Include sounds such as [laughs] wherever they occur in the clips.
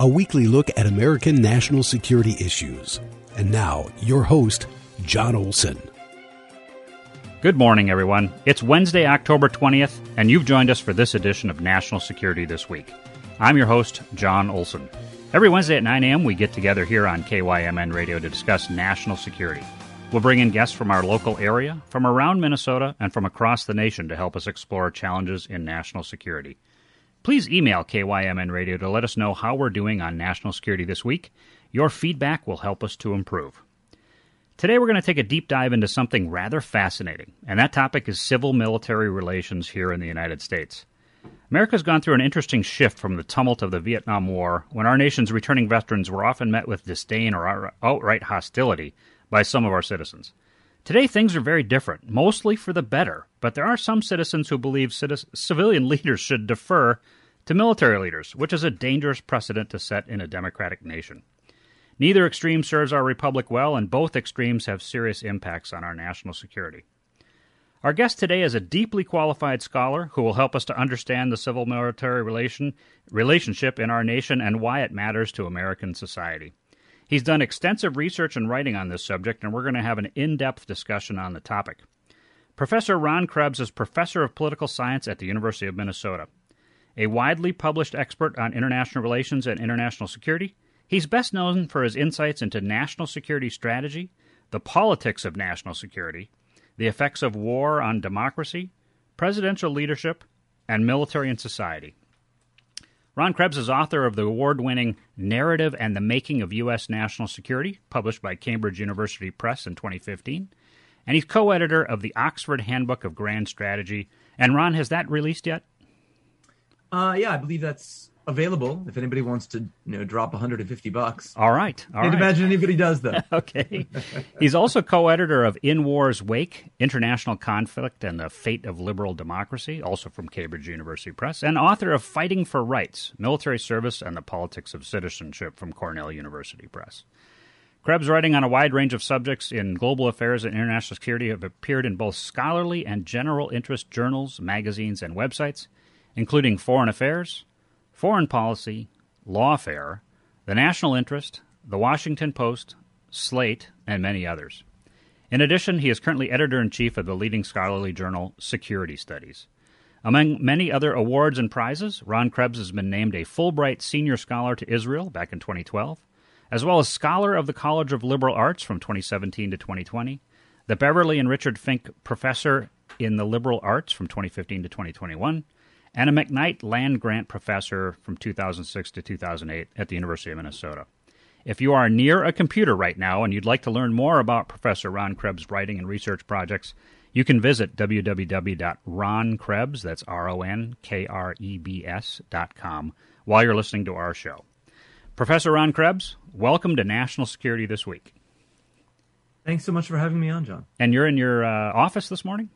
a weekly look at American national security issues. And now, your host, Jon Olson. Good morning, everyone. It's Wednesday, October 20th, and you've joined us for this edition of National Security This Week. I'm your host, Jon Olson. Every Wednesday at 9 a.m., we get together here on KYMN Radio to discuss national security. We'll bring in guests from our local area, from around Minnesota, and from across the nation to help us explore challenges in national security. Please email KYMN Radio to let us know how we're doing on national security this week. Your feedback will help us to improve. Today, we're going to take a deep dive into something rather fascinating, and that topic is civil military relations here in the United States. America's gone through an interesting shift from the tumult of the Vietnam War, when our nation's returning veterans were often met with disdain or outright hostility by some of our citizens. Today, things are very different, mostly for the better, but there are some citizens who believe civilian [laughs] leaders should defer to military leaders, which is a dangerous precedent to set in a democratic nation. Neither extreme serves our republic well, and both extremes have serious impacts on our national security. Our guest today is a deeply qualified scholar who will help us to understand the civil military relation, relationship in our nation and why it matters to American society. He's done extensive research and writing on this subject, and we're going to have an in depth discussion on the topic. Professor Ron Krebs is professor of political science at the University of Minnesota. A widely published expert on international relations and international security, he's best known for his insights into national security strategy, the politics of national security, the effects of war on democracy, presidential leadership, and military and society. Ron Krebs is author of the award winning Narrative and the Making of U.S. National Security, published by Cambridge University Press in 2015. And he's co editor of the Oxford Handbook of Grand Strategy. And Ron, has that released yet? Uh, yeah, I believe that's available if anybody wants to you know drop 150 bucks. All right all can't right. imagine anybody does though [laughs] okay. He's also co-editor of in war's wake international conflict and the fate of liberal democracy also from cambridge university press and author of fighting for rights military service and the politics of citizenship from cornell university press. Krebs' writing on a wide range of subjects in global affairs and international security have appeared in both scholarly and general interest journals, magazines, and websites, including Foreign Affairs, Foreign Policy, Lawfare, The National Interest, The Washington Post, Slate, and many others. In addition, he is currently editor in chief of the leading scholarly journal Security Studies. Among many other awards and prizes, Ron Krebs has been named a Fulbright Senior Scholar to Israel back in 2012, as well as Scholar of the College of Liberal Arts from 2017 to 2020, the Beverly and Richard Fink Professor in the Liberal Arts from 2015 to 2021, and a McKnight Land Grant Professor from 2006 to 2008 at the University of Minnesota. If you are near a computer right now and you'd like to learn more about Professor Ron Krebs' writing and research projects, you can visit www.ronkrebs, that's R-O-N-K-R-E-B-S dot com, while you're listening to our show. Professor Ron Krebs, welcome to National Security This Week. Thanks so much for having me on, Jon. And you're in your uh, office this morning?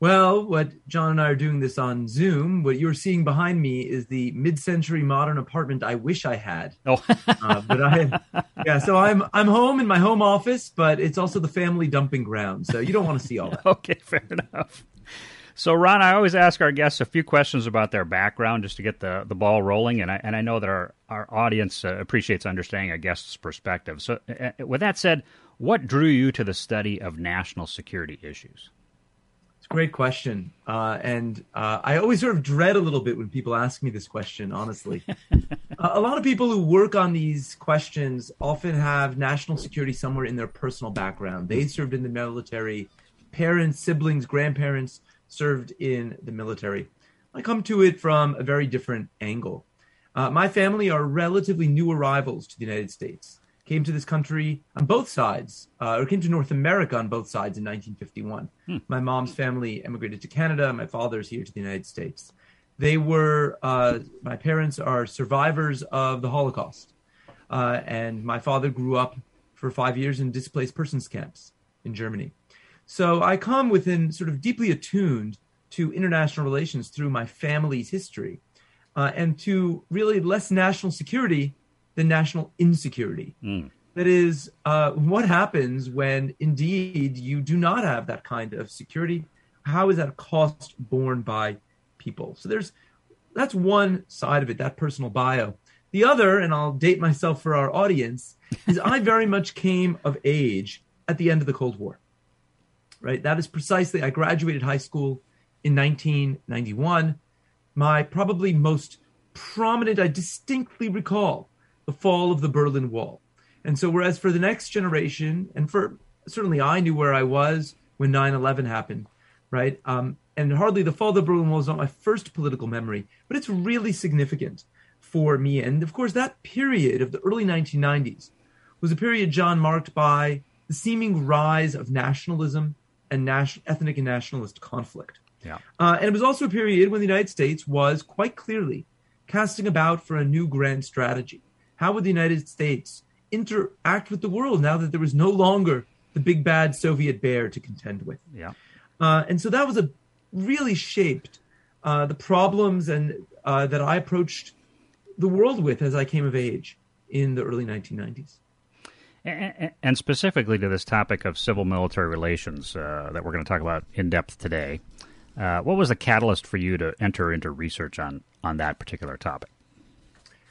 Well, what Jon and I are doing this on Zoom. What you're seeing behind me is the mid-century modern apartment I wish I had. Oh, uh, but I, yeah. So I'm I'm home in my home office, but it's also the family dumping ground. So you don't want to see all that. [laughs] okay, fair enough. So, Ron, I always ask our guests a few questions about their background just to get the, the ball rolling, and I and I know that our our audience uh, appreciates understanding a guest's perspective. So, uh, uh, with that said, what drew you to the study of national security issues? Great question. Uh, and uh, I always sort of dread a little bit when people ask me this question, honestly. [laughs] uh, a lot of people who work on these questions often have national security somewhere in their personal background. They served in the military, parents, siblings, grandparents served in the military. I come to it from a very different angle. Uh, my family are relatively new arrivals to the United States came to this country on both sides, uh, or came to North America on both sides in 1951. Hmm. My mom's family emigrated to Canada. My father's here to the United States. They were, uh, my parents are survivors of the Holocaust. Uh, and my father grew up for five years in displaced persons camps in Germany. So I come within sort of deeply attuned to international relations through my family's history uh, and to really less national security the national insecurity. Mm. That is, uh, what happens when indeed you do not have that kind of security? How is that cost borne by people? So there's that's one side of it, that personal bio. The other, and I'll date myself for our audience, [laughs] is I very much came of age at the end of the Cold War. Right? That is precisely, I graduated high school in 1991. My probably most prominent, I distinctly recall the fall of the Berlin Wall. And so, whereas for the next generation, and for certainly I knew where I was when 9 11 happened, right? Um, and hardly the fall of the Berlin Wall is not my first political memory, but it's really significant for me. And of course, that period of the early 1990s was a period, Jon, marked by the seeming rise of nationalism and national, ethnic and nationalist conflict. Yeah. Uh, and it was also a period when the United States was quite clearly casting about for a new grand strategy. How would the United States interact with the world now that there was no longer the big bad Soviet bear to contend with? Yeah. Uh, and so that was a really shaped uh, the problems and uh, that I approached the world with as I came of age in the early 1990s. And specifically to this topic of civil military relations uh, that we're going to talk about in depth today, uh, what was the catalyst for you to enter into research on, on that particular topic?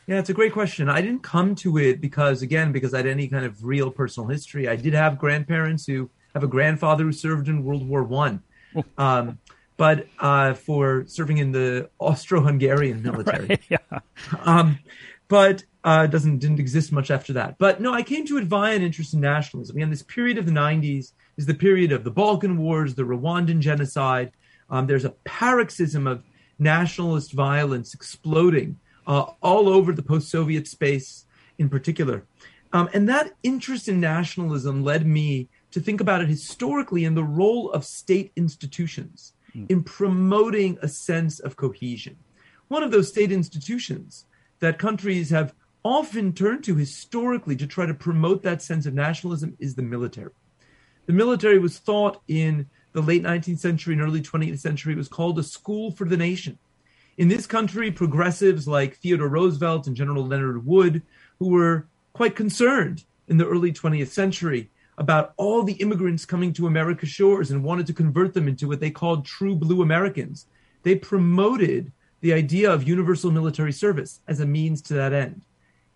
Yeah, it's a great question. I didn't come to it because, again, because I had any kind of real personal history. I did have grandparents who have a grandfather who served in World War One, [laughs] um, but uh, for serving in the Austro-Hungarian military. [laughs] Right, yeah. Um, but uh, doesn't didn't exist much after that. But no, I came to it via an interest in nationalism. Again, this period of the '90s is the period of the Balkan Wars, the Rwandan genocide. Um, there's a paroxysm of nationalist violence exploding uh, all over the post-Soviet space, in particular, um, and that interest in nationalism led me to think about it historically in the role of state institutions mm. in promoting a sense of cohesion. One of those state institutions that countries have often turned to historically to try to promote that sense of nationalism is the military. The military was thought in the late 19th century and early 20th century was called a school for the nation. In this country, progressives like Theodore Roosevelt and General Leonard Wood, who were quite concerned in the early 20th century about all the immigrants coming to America's shores and wanted to convert them into what they called true blue Americans, they promoted the idea of universal military service as a means to that end.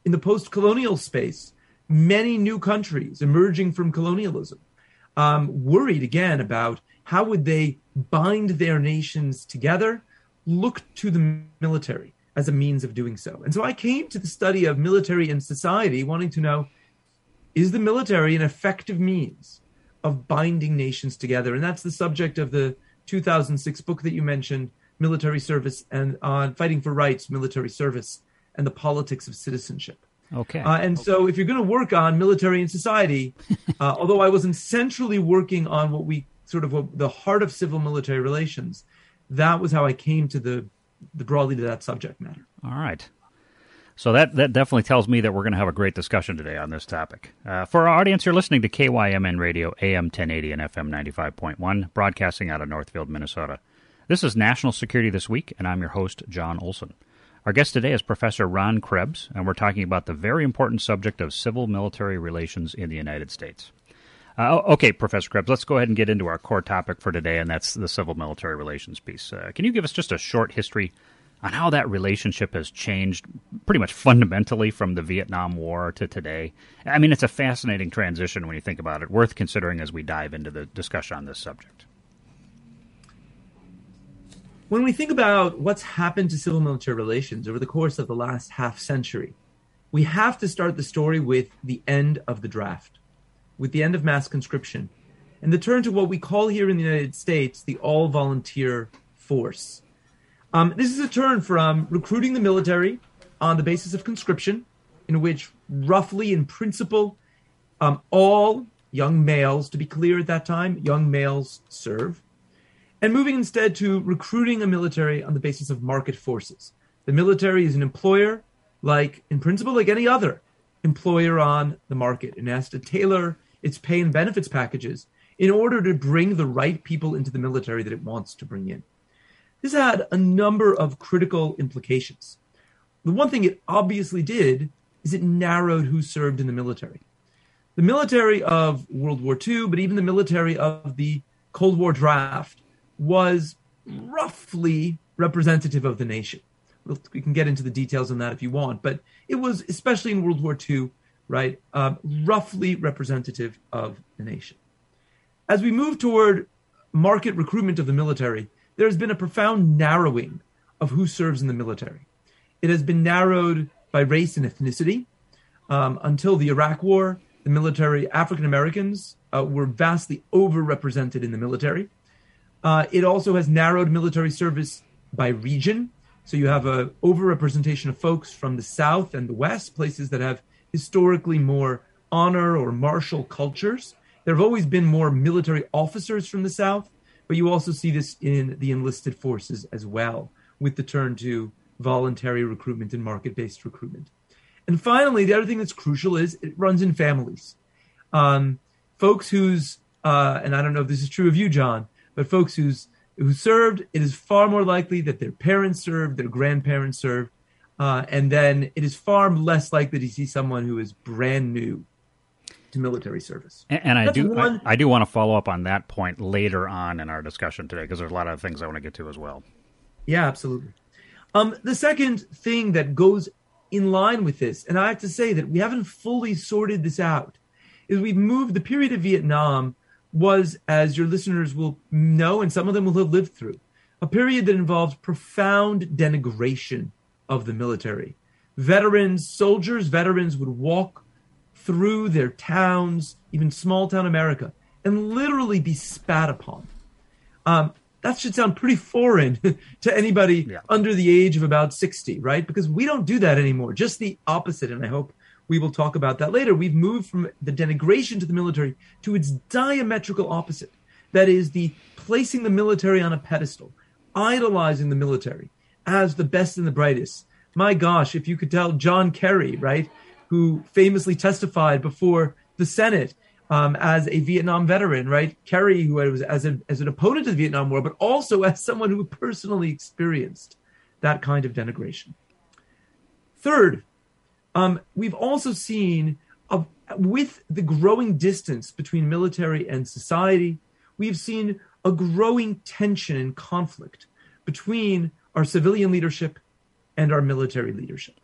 In the post colonial space, many new countries emerging from colonialism um, worried again about how would they bind their nations together, look to the military as a means of doing so. And so I came to the study of military and society wanting to know is the military an effective means of binding nations together? And that's the subject of the 2006 book that you mentioned, military service and on uh, fighting for rights, military service, and the politics of citizenship. Okay. Uh, and so, if you're going to work on military and society, [laughs] uh, although I wasn't centrally working on what we sort of what, the heart of civil military relations, that was how I came to the, the broadly to that subject matter. All right. So that, that definitely tells me that we're going to have a great discussion today on this topic. Uh, for our audience, you're listening to KYMN Radio, AM 1080 and FM 95.1, broadcasting out of Northfield, Minnesota. This is National Security This Week, and I'm your host, Jon Olson. Our guest today is Professor Ron Krebs, and we're talking about the very important subject of civil military relations in the United States. Uh, okay, Professor Krebs, let's go ahead and get into our core topic for today, and that's the civil military relations piece. Uh, can you give us just a short history on how that relationship has changed pretty much fundamentally from the Vietnam War to today? I mean, it's a fascinating transition when you think about it, worth considering as we dive into the discussion on this subject when we think about what's happened to civil military relations over the course of the last half century, we have to start the story with the end of the draft, with the end of mass conscription, and the turn to what we call here in the United States the all volunteer force. Um, this is a turn from recruiting the military on the basis of conscription, in which roughly in principle, um, all young males, to be clear at that time, young males serve and moving instead to recruiting a military on the basis of market forces. The military is an employer, like in principle, like any other employer on the market, and has to tailor its pay and benefits packages in order to bring the right people into the military that it wants to bring in. This had a number of critical implications. The one thing it obviously did is it narrowed who served in the military. The military of World War II, but even the military of the Cold War draft was roughly representative of the nation. we can get into the details on that if you want, but it was especially in World War II, right, um, roughly representative of the nation. As we move toward market recruitment of the military, there has been a profound narrowing of who serves in the military. It has been narrowed by race and ethnicity. Um, until the Iraq War, the military, African Americans uh, were vastly overrepresented in the military. Uh, it also has narrowed military service by region. So you have a overrepresentation of folks from the South and the West, places that have historically more honor or martial cultures. There have always been more military officers from the South, but you also see this in the enlisted forces as well, with the turn to voluntary recruitment and market based recruitment. And finally, the other thing that's crucial is it runs in families. Um, folks whose, uh, and I don't know if this is true of you, Jon, but folks whose who served, it is far more likely that their parents served, their grandparents served, uh, and then it is far less likely to see someone who is brand new to military service. And, and I do, I, I, do want to follow up on that point later on in our discussion today because there's a lot of things I want to get to as well. Yeah, absolutely. Um, the second thing that goes in line with this, and I have to say that we haven't fully sorted this out, is we've moved the period of Vietnam was, as your listeners will know, and some of them will have lived through, a period that involves profound denigration of the military. Veterans, soldiers, veterans would walk through their towns, even small town America, and literally be spat upon. Um, that should sound pretty foreign [laughs] to anybody yeah. under the age of about 60, right? Because we don't do that anymore. Just the opposite. And I hope we will talk about that later. We've moved from the denigration to the military to its diametrical opposite. That is the placing the military on a pedestal, idolizing the military as the best and the brightest. My gosh, if you could tell John Kerry, right, who famously testified before the Senate um, as a Vietnam veteran, right? Kerry, who was as, a, as an opponent to the Vietnam War, but also as someone who personally experienced that kind of denigration. Third, um, we've also seen, uh, with the growing distance between military and society, we've seen a growing tension and conflict between our civilian leadership and our military leadership.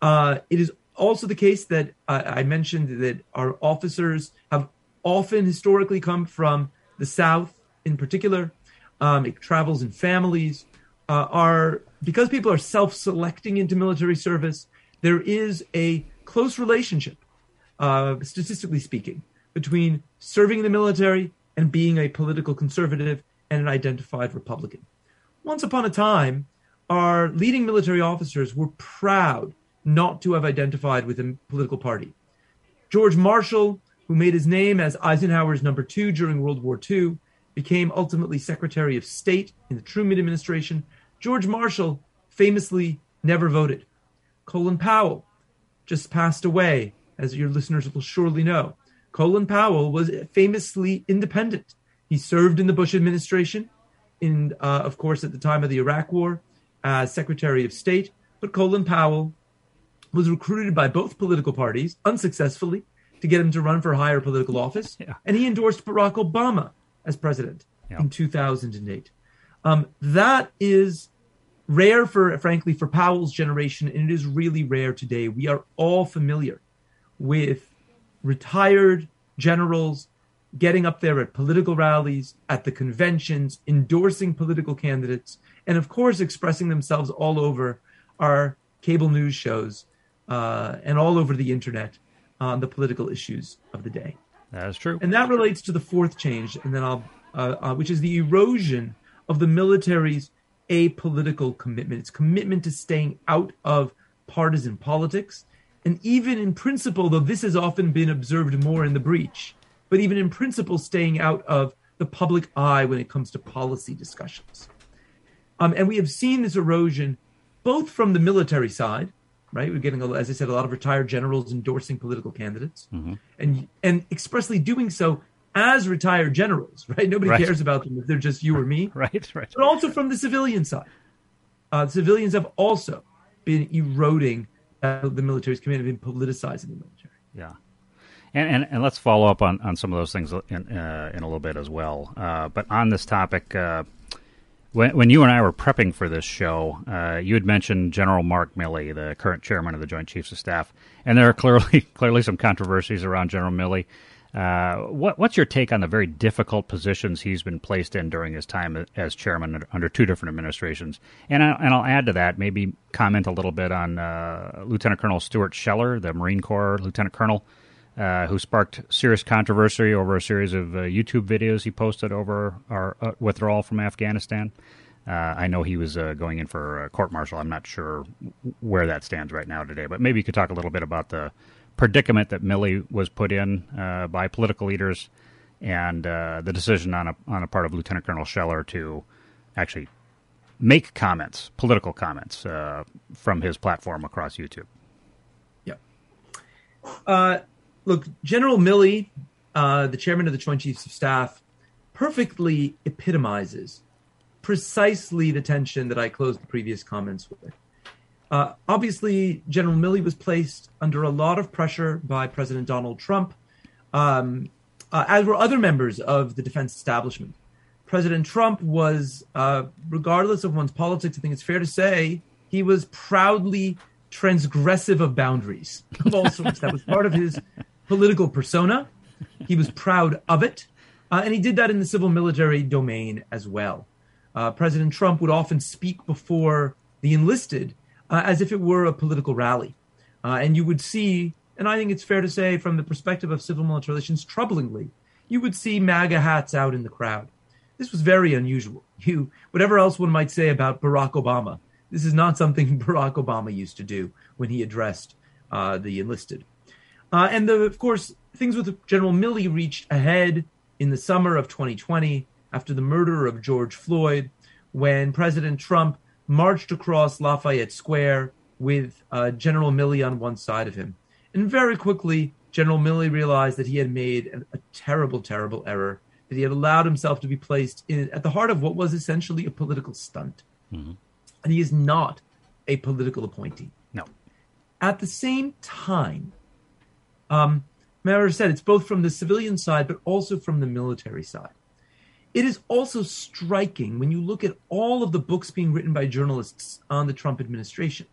Uh, it is also the case that uh, I mentioned that our officers have often historically come from the South in particular. Um, it travels in families. Uh, are because people are self-selecting into military service, there is a close relationship, uh, statistically speaking, between serving in the military and being a political conservative and an identified Republican. Once upon a time, our leading military officers were proud not to have identified with a political party. George Marshall, who made his name as Eisenhower's number two during World War II, became ultimately Secretary of State in the Truman administration. George Marshall famously never voted. Colin Powell just passed away, as your listeners will surely know. Colin Powell was famously independent. He served in the Bush administration, in uh, of course at the time of the Iraq War, as Secretary of State. But Colin Powell was recruited by both political parties unsuccessfully to get him to run for higher political office, yeah. and he endorsed Barack Obama as president yeah. in 2008. Um, that is rare for, frankly, for Powell's generation, and it is really rare today. We are all familiar with retired generals getting up there at political rallies, at the conventions, endorsing political candidates, and of course, expressing themselves all over our cable news shows uh, and all over the internet on the political issues of the day. That is true. And that relates to the fourth change, and then I'll, uh, uh, which is the erosion of the military's apolitical commitment. Its commitment to staying out of partisan politics, and even in principle, though this has often been observed more in the breach, but even in principle, staying out of the public eye when it comes to policy discussions. Um, and we have seen this erosion both from the military side, right? We're getting, as I said, a lot of retired generals endorsing political candidates, mm-hmm. and and expressly doing so as retired generals, right? Nobody right. cares about them if they're just you or me, [laughs] right? Right. But also from the civilian side, uh, civilians have also been eroding uh, the military's commitment, been politicizing the military. Yeah. And, and, and let's follow up on, on some of those things in, uh, in a little bit as well. Uh, but on this topic, uh, When, when you and I were prepping for this show, uh, you had mentioned General Mark Milley, the current chairman of the Joint Chiefs of Staff, and there are [laughs] clearly clearly some controversies around General Milley. Uh, what, what's your take on the very difficult positions he's been placed in during his time as chairman under two different administrations? And, I, and I'll add to that, maybe comment a little bit on uh, Lieutenant Colonel Stuart Scheller, the Marine Corps Lieutenant Colonel, uh, who sparked serious controversy over a series of uh, YouTube videos he posted over our uh, withdrawal from Afghanistan. Uh, I know he was going in for a court martial. I'm not sure where that stands right now today, but maybe you could talk a little bit about the predicament that Milley was put in uh, by political leaders, and uh, the decision on a on a part of Lieutenant Colonel Scheller to actually make comments, political comments, uh, from his platform across YouTube. Yeah. Look, General Milley, uh, the chairman of the Joint Chiefs of Staff, perfectly epitomizes precisely the tension that I closed the previous comments with. Uh, obviously, General Milley was placed under a lot of pressure by President Donald Trump, um, uh, as were other members of the defense establishment. President Trump was, uh, regardless of one's politics, I think it's fair to say, he was proudly transgressive of boundaries of all sorts. that was part of his political persona. He was proud of it. Uh, and he did that in the civil military domain as well. Uh, President Trump would often speak before the enlisted uh, as if it were a political rally. Uh, and you would see, and I think it's fair to say, from the perspective of civil military relations, troublingly, you would see MAGA hats out in the crowd. This was very unusual. [laughs] You, whatever else one might say about Barack Obama, this is not something [laughs] Barack Obama used to do when he addressed uh, the enlisted. Uh, and the, of course, things with General Milley reached ahead in the summer of 2020 after the murder of George Floyd, when President Trump marched across Lafayette Square with uh, General Milley on one side of him. And very quickly, General Milley realized that he had made a, a terrible, terrible error, that he had allowed himself to be placed in, at the heart of what was essentially a political stunt. Mm-hmm. And he is not a political appointee. No. At the same time, um, said it's both from the civilian side, but also from the military side. It is also striking when you look at all of the books being written by journalists on the Trump administration,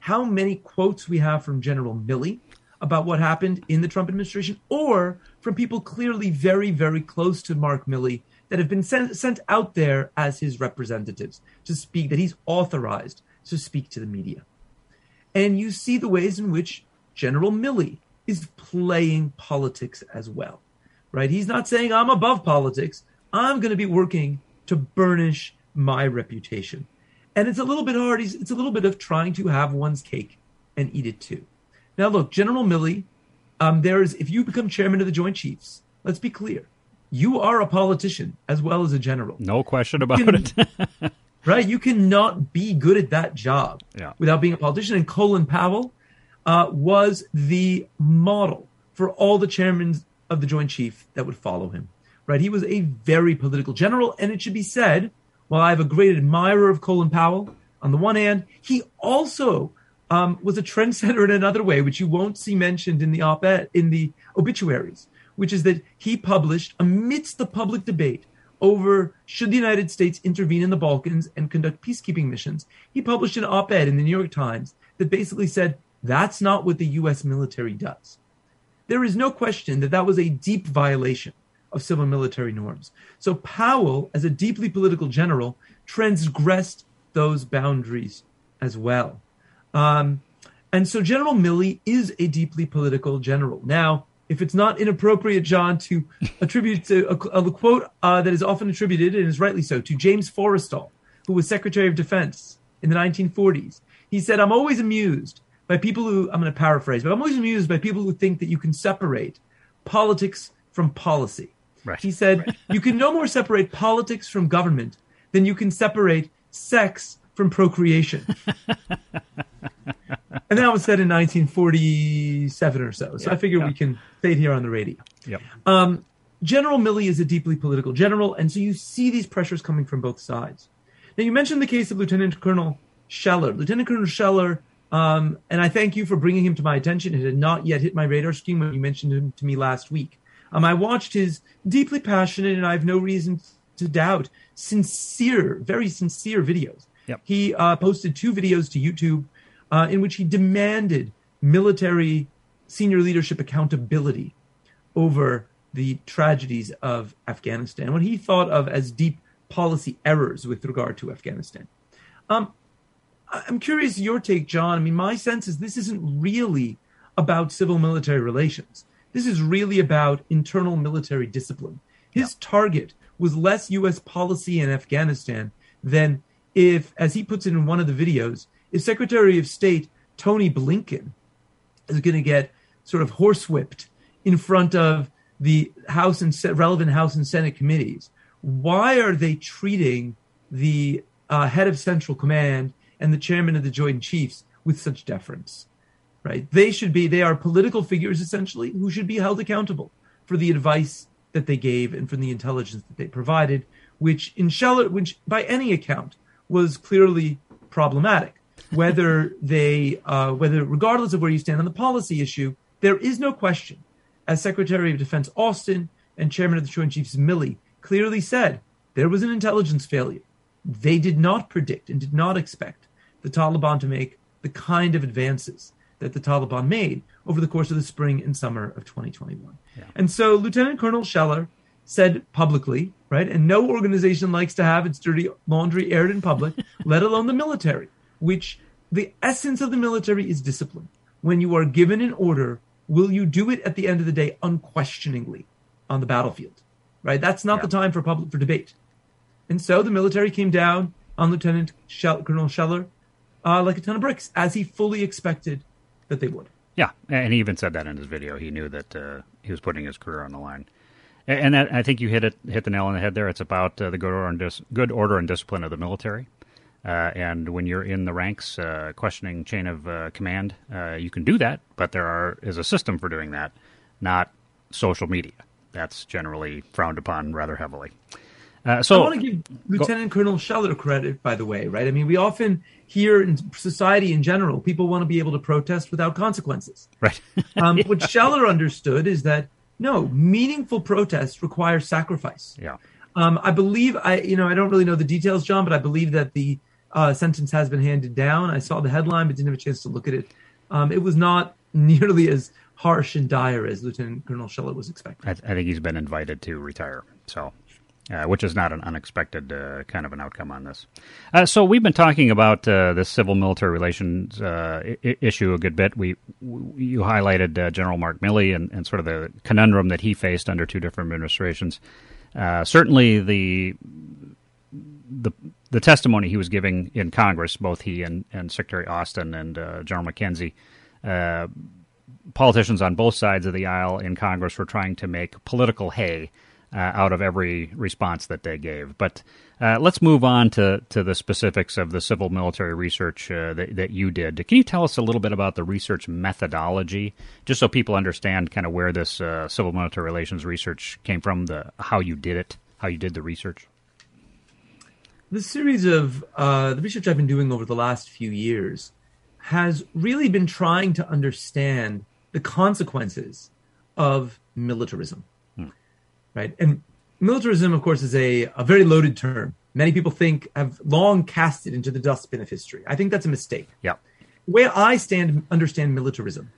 how many quotes we have from General Milley about what happened in the Trump administration, or from people clearly very, very close to Mark Milley that have been sent, sent out there as his representatives to speak, that he's authorized to speak to the media. And you see the ways in which General Milley is playing politics as well, right? He's not saying I'm above politics. I'm going to be working to burnish my reputation. And it's a little bit hard. It's a little bit of trying to have one's cake and eat it too. Now, look, General Milley, um, there is, if you become chairman of the Joint Chiefs, let's be clear, you are a politician as well as a general. No question about can, it. [laughs] right? You cannot be good at that job yeah. without being a politician. And Colin Powell uh, was the model for all the chairmen of the Joint Chief that would follow him right? He was a very political general, and it should be said, while I have a great admirer of Colin Powell, on the one hand, he also um, was a trendsetter in another way, which you won't see mentioned in the op-ed in the obituaries, which is that he published amidst the public debate over should the United States intervene in the Balkans and conduct peacekeeping missions. He published an op-ed in the New York Times that basically said that's not what the U.S. military does. There is no question that that was a deep violation of civil military norms. So Powell, as a deeply political general, transgressed those boundaries as well. Um, and so General Milley is a deeply political general. Now, if it's not inappropriate, Jon, to attribute to a, a quote uh, that is often attributed, and is rightly so, to James Forrestal, who was Secretary of Defense in the 1940s. He said, I'm always amused by people who, I'm going to paraphrase, but I'm always amused by people who think that you can separate politics from policy. Right. He said, right. You can no more separate politics from government than you can separate sex from procreation. [laughs] and that was said in 1947 or so. So yeah, I figure yeah. we can say it here on the radio. Yep. Um, general Milley is a deeply political general, and so you see these pressures coming from both sides. Now, you mentioned the case of Lieutenant Colonel Scheller. Lieutenant Colonel Scheller, um, and I thank you for bringing him to my attention. It had not yet hit my radar screen when you mentioned him to me last week. Um, I watched his deeply passionate, and I have no reason to doubt, sincere, very sincere videos. Yep. He uh, posted two videos to YouTube uh, in which he demanded military senior leadership accountability over the tragedies of Afghanistan, what he thought of as deep policy errors with regard to Afghanistan. Um, I'm curious your take, Jon. I mean, my sense is this isn't really about civil military relations. This is really about internal military discipline. His yeah. target was less U.S. policy in Afghanistan than if, as he puts it in one of the videos, if Secretary of State Tony Blinken is going to get sort of horsewhipped in front of the House and relevant House and Senate committees, why are they treating the uh, head of Central Command and the chairman of the Joint Chiefs with such deference? Right? They should be. They are political figures essentially who should be held accountable for the advice that they gave and from the intelligence that they provided, which in Scheller, which by any account was clearly problematic. Whether [laughs] they, uh, whether regardless of where you stand on the policy issue, there is no question, as Secretary of Defense Austin and Chairman of the Joint Chiefs Milley clearly said, there was an intelligence failure. They did not predict and did not expect the Taliban to make the kind of advances that the Taliban made over the course of the spring and summer of 2021. Yeah. And so Lieutenant Colonel Scheller said publicly, right, and no organization likes to have its dirty laundry aired in public, [laughs] let alone the military, which the essence of the military is discipline. When you are given an order, will you do it at the end of the day unquestioningly on the battlefield? Right? That's not yeah. the time for public for debate. And so the military came down on Lieutenant Shell, Colonel Scheller uh, like a ton of bricks, as he fully expected that they would. Yeah, and he even said that in his video. He knew that uh, he was putting his career on the line. And that, I think you hit it, hit the nail on the head there. It's about uh, the good order and dis- good order and discipline of the military. Uh, and when you're in the ranks, uh, questioning chain of uh, command, uh, you can do that, but there are is a system for doing that, not social media. That's generally frowned upon rather heavily. Uh, so I want to give Lieutenant go- Colonel Scheller credit, by the way, right? I mean, we often hear in society in general, people want to be able to protest without consequences. Right. [laughs] um, yeah. What Scheller understood is that no, meaningful protest requires sacrifice. Yeah. Um, I believe I, you know, I don't really know the details, Jon, but I believe that the uh, sentence has been handed down. I saw the headline, but didn't have a chance to look at it. Um, it was not [laughs] nearly as harsh and dire as Lieutenant Colonel Scheller was expecting. I, I think he's been invited to retire. So uh, which is not an unexpected uh, kind of an outcome on this. Uh, so we've been talking about uh, this civil military relations uh, I- issue a good bit. We, we you highlighted uh, General Mark Milley and, and, sort of the conundrum that he faced under two different administrations. certainly, the the the testimony he was giving in Congress, both he and, and Secretary Austin and General McKenzie. Politicians on both sides of the aisle in Congress were trying to make political hay uh, out of every response that they gave. But uh, let's move on to, to the specifics of the civil military research uh, that, that you did. Can you tell us a little bit about the research methodology, just so people understand kind of where this uh, civil military relations research came from, the how you did it, how you did the research? The series of uh, the research I've been doing over the last few years has really been trying to understand the consequences of militarism right? And militarism, of course, is a, a very loaded term. Many people think have long cast it into the dustbin of history. I think that's a mistake. Yeah. The way I stand understand militarism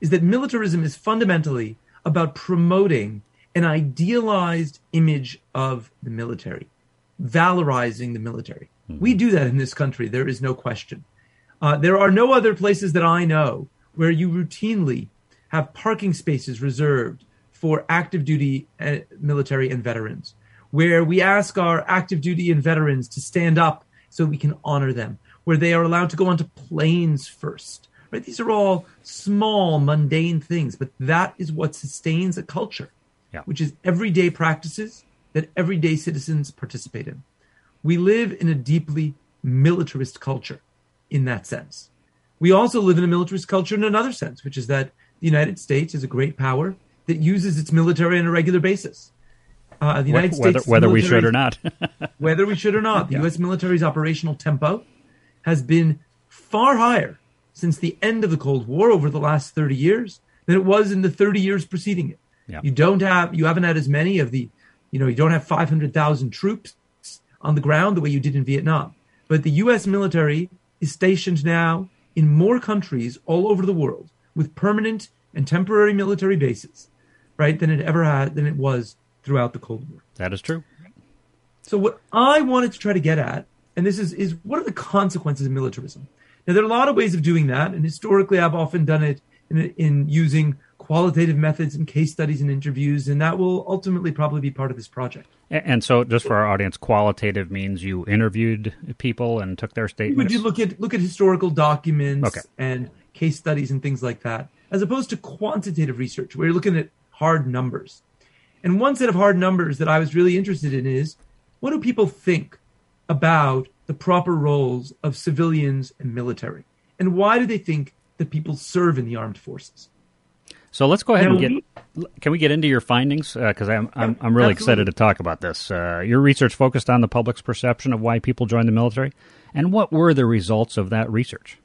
is that militarism is fundamentally about promoting an idealized image of the military, valorizing the military. Mm-hmm. We do that in this country. There is no question. Uh, there are no other places that I know where you routinely have parking spaces reserved for active duty uh, military and veterans, where we ask our active duty and veterans to stand up so we can honor them, where they are allowed to go onto planes first. Right? These are all small, mundane things, but that is what sustains a culture, yeah. which is everyday practices that everyday citizens participate in. We live in a deeply militarist culture in that sense. We also live in a militarist culture in another sense, which is that the United States is a great power that uses its military on a regular basis. Uh, the United whether, States, whether we should or not, [laughs] [laughs] whether we should or not, the yeah. U.S. military's operational tempo has been far higher since the end of the Cold War over the last 30 years than it was in the 30 years preceding it. Yeah. You don't have, you haven't had as many of the, you know, you don't have 500,000 troops on the ground the way you did in Vietnam. But the US military is stationed now in more countries all over the world with permanent and temporary military bases, right, than it ever had, than it was throughout the Cold War. That is true. So what I wanted to try to get at, and this is, is what are the consequences of militarism? Now there are a lot of ways of doing that, and historically I've often done it in, in using qualitative methods and case studies and interviews, and that will ultimately probably be part of this project. And so, just for our audience, qualitative means you interviewed people and took their statements. Would you look at look at historical documents okay. and case studies and things like that, as opposed to quantitative research, where you're looking at hard numbers. And one set of hard numbers that I was really interested in is what do people think about the proper roles of civilians and military, and why do they think that people serve in the armed forces? So let's go ahead and get. Can we get into your findings? Because uh, I'm, I'm I'm really excited to talk about this. Uh, your research focused on the public's perception of why people join the military, and what were the results of that research?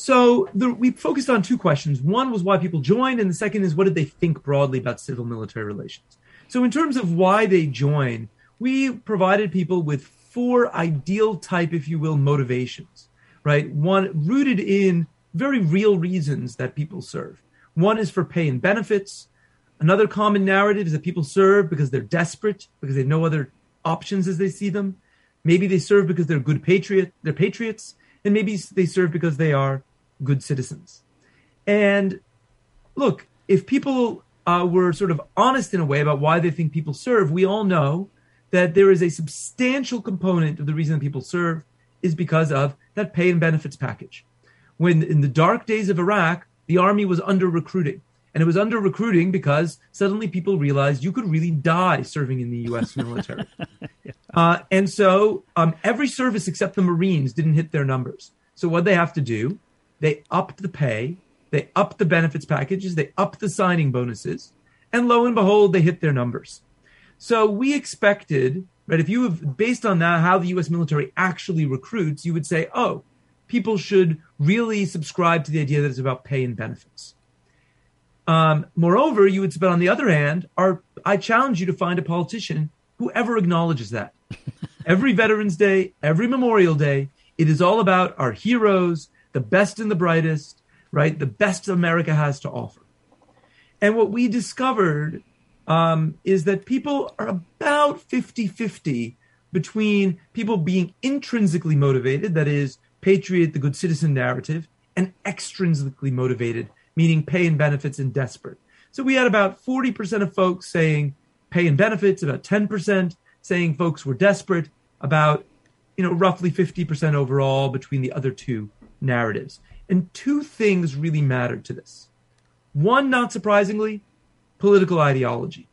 So the, we focused on two questions. One was why people joined, and the second is what did they think broadly about civil military relations. So in terms of why they join, we provided people with four ideal type, if you will, motivations. Right, one rooted in very real reasons that people serve. One is for pay and benefits. Another common narrative is that people serve because they're desperate, because they have no other options as they see them. Maybe they serve because they're good patriot, they're patriots, and maybe they serve because they are good citizens. And look, if people uh, were sort of honest in a way about why they think people serve, we all know that there is a substantial component of the reason that people serve is because of that pay and benefits package. When in the dark days of Iraq, the army was under recruiting. And it was under recruiting because suddenly people realized you could really die serving in the U.S. [laughs] military. yeah. uh, and so um, every service except the Marines didn't hit their numbers. So what they have to do, they upped the pay, they upped the benefits packages, they upped the signing bonuses, and lo and behold, they hit their numbers. So we expected, right, if you have, based on that, how the U.S. military actually recruits, you would say, oh, people should really subscribe to the idea that it's about pay and benefits. Um, moreover, you would, but on the other hand, are I challenge you to find a politician who ever acknowledges that. [laughs] every Veterans Day, every Memorial Day, it is all about our heroes, the best and the brightest, right? The best America has to offer. And what we discovered um, is that people are about 50 50 between people being intrinsically motivated, that is, patriot, the good citizen narrative, and extrinsically motivated, meaning pay and benefits and desperate. So we had about 40% of folks saying pay and benefits, about 10% saying folks were desperate, about you know roughly 50% overall between the other two narratives. And two things really mattered to this. One, not surprisingly, political ideology.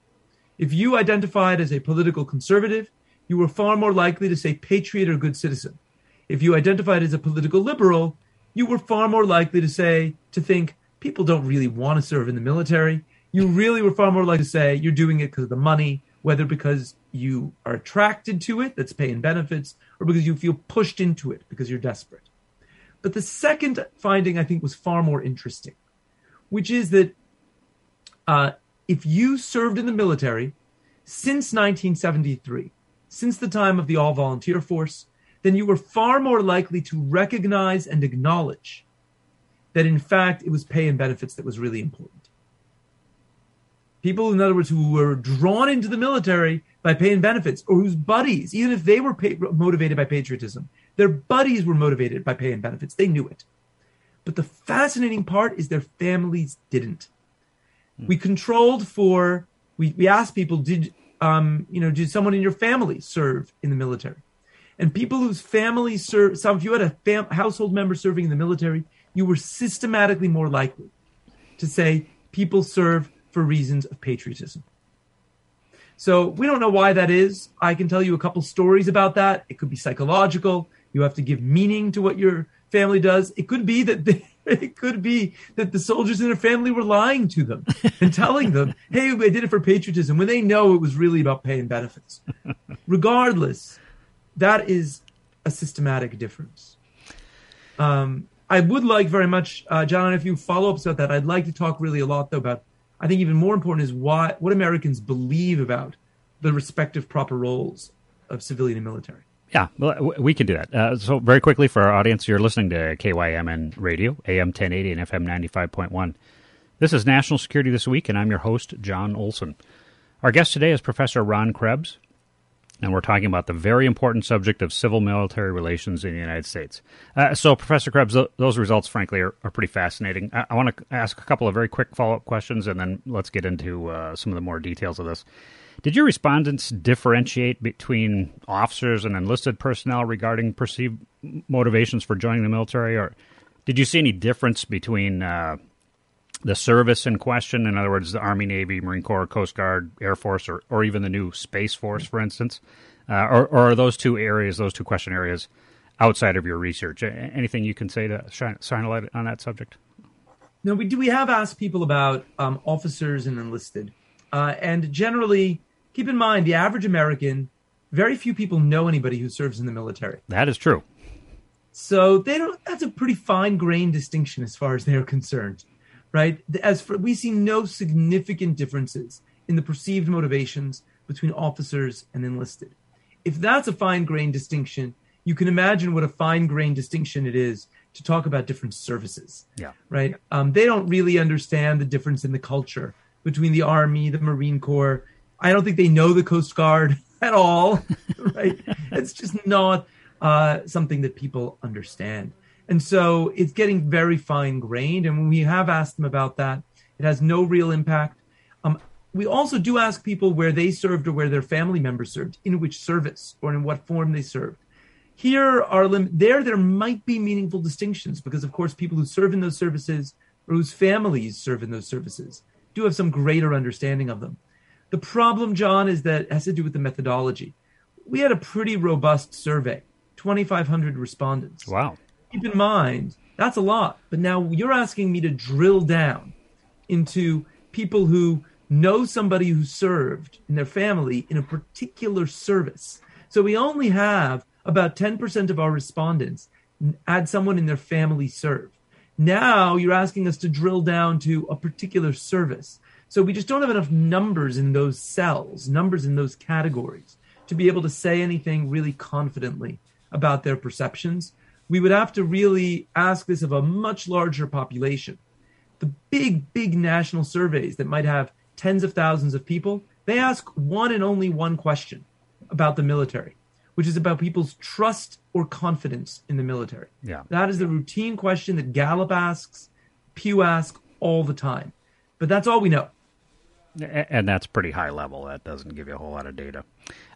If you identified as a political conservative, you were far more likely to say patriot or good citizen if you identified as a political liberal, you were far more likely to say, to think, people don't really want to serve in the military. You really were far more likely to say you're doing it because of the money, whether because you are attracted to it, that's paying benefits, or because you feel pushed into it because you're desperate. But the second finding I think was far more interesting, which is that uh, if you served in the military since 1973, since the time of the all volunteer force, then you were far more likely to recognize and acknowledge that in fact it was pay and benefits that was really important. People, in other words, who were drawn into the military by pay and benefits, or whose buddies, even if they were pay- motivated by patriotism, their buddies were motivated by pay and benefits. They knew it. But the fascinating part is their families didn't. Hmm. We controlled for, we, we asked people, did, um, you know, did someone in your family serve in the military? and people whose families serve. So if you had a fam- household member serving in the military, you were systematically more likely to say people serve for reasons of patriotism. So we don't know why that is. I can tell you a couple stories about that. It could be psychological. You have to give meaning to what your family does. It could be that they, [laughs] it could be that the soldiers in their family were lying to them and telling them, [laughs] "Hey, I did it for patriotism," when they know it was really about pay and benefits. [laughs] Regardless, that is a systematic difference. Um, I would like very much, uh, Jon, if you follow up about that, I'd like to talk really a lot though about. I think even more important is why what Americans believe about the respective proper roles of civilian and military. Yeah, well, we can do that. Uh, so, very quickly for our audience, you're listening to KYMN Radio, AM 1080 and FM 95.1. This is National Security This Week, and I'm your host, Jon Olson. Our guest today is Professor Ron Krebs, and we're talking about the very important subject of civil military relations in the United States. Uh, so, Professor Krebs, th- those results, frankly, are, are pretty fascinating. I, I want to ask a couple of very quick follow up questions, and then let's get into uh, some of the more details of this. Did your respondents differentiate between officers and enlisted personnel regarding perceived motivations for joining the military, or did you see any difference between uh, the service in question, in other words, the Army, Navy, Marine Corps, Coast Guard, Air Force, or, or even the new Space Force, for instance? Uh, or, or, are those two areas, those two question areas, outside of your research? Anything you can say to shine, shine a light on that subject? No, we do. We have asked people about um, officers and enlisted, uh, and generally, keep in mind the average American. Very few people know anybody who serves in the military. That is true. So they don't. That's a pretty fine grained distinction as far as they're concerned right? As for we see no significant differences in the perceived motivations between officers and enlisted. If that's a fine grained distinction, you can imagine what a fine grained distinction it is to talk about different services. Yeah. Right. Um, they don't really understand the difference in the culture between the Army, the Marine Corps. I don't think they know the Coast Guard [laughs] at all. [laughs] right. it's just not uh, something that people understand. And so it's getting very fine grained. And when we have asked them about that, it has no real impact. Um, we also do ask people where they served or where their family members served, in which service or in what form they served. Here are lim- there there might be meaningful distinctions because of course people who serve in those services or whose families serve in those services do have some greater understanding of them. The problem, Jon, is that it has to do with the methodology. We had a pretty robust survey, 2,500 respondents. Wow keep in mind that's a lot. But now you're asking me to drill down into people who know somebody who served in their family in a particular service. So we only have about 10% of our respondents had someone in their family serve. Now you're asking us to drill down to a particular service. So we just don't have enough numbers in those cells, numbers in those categories to be able to say anything really confidently about their perceptions we would have to really ask this of a much larger population. The big, big national surveys that might have tens of thousands of people, they ask one and only one question about the military, which is about people's trust or confidence in the military. Yeah. That is the routine question that Gallup asks, Pew asks all the time. But that's all we know and that's pretty high level. That doesn't give you a whole lot of data.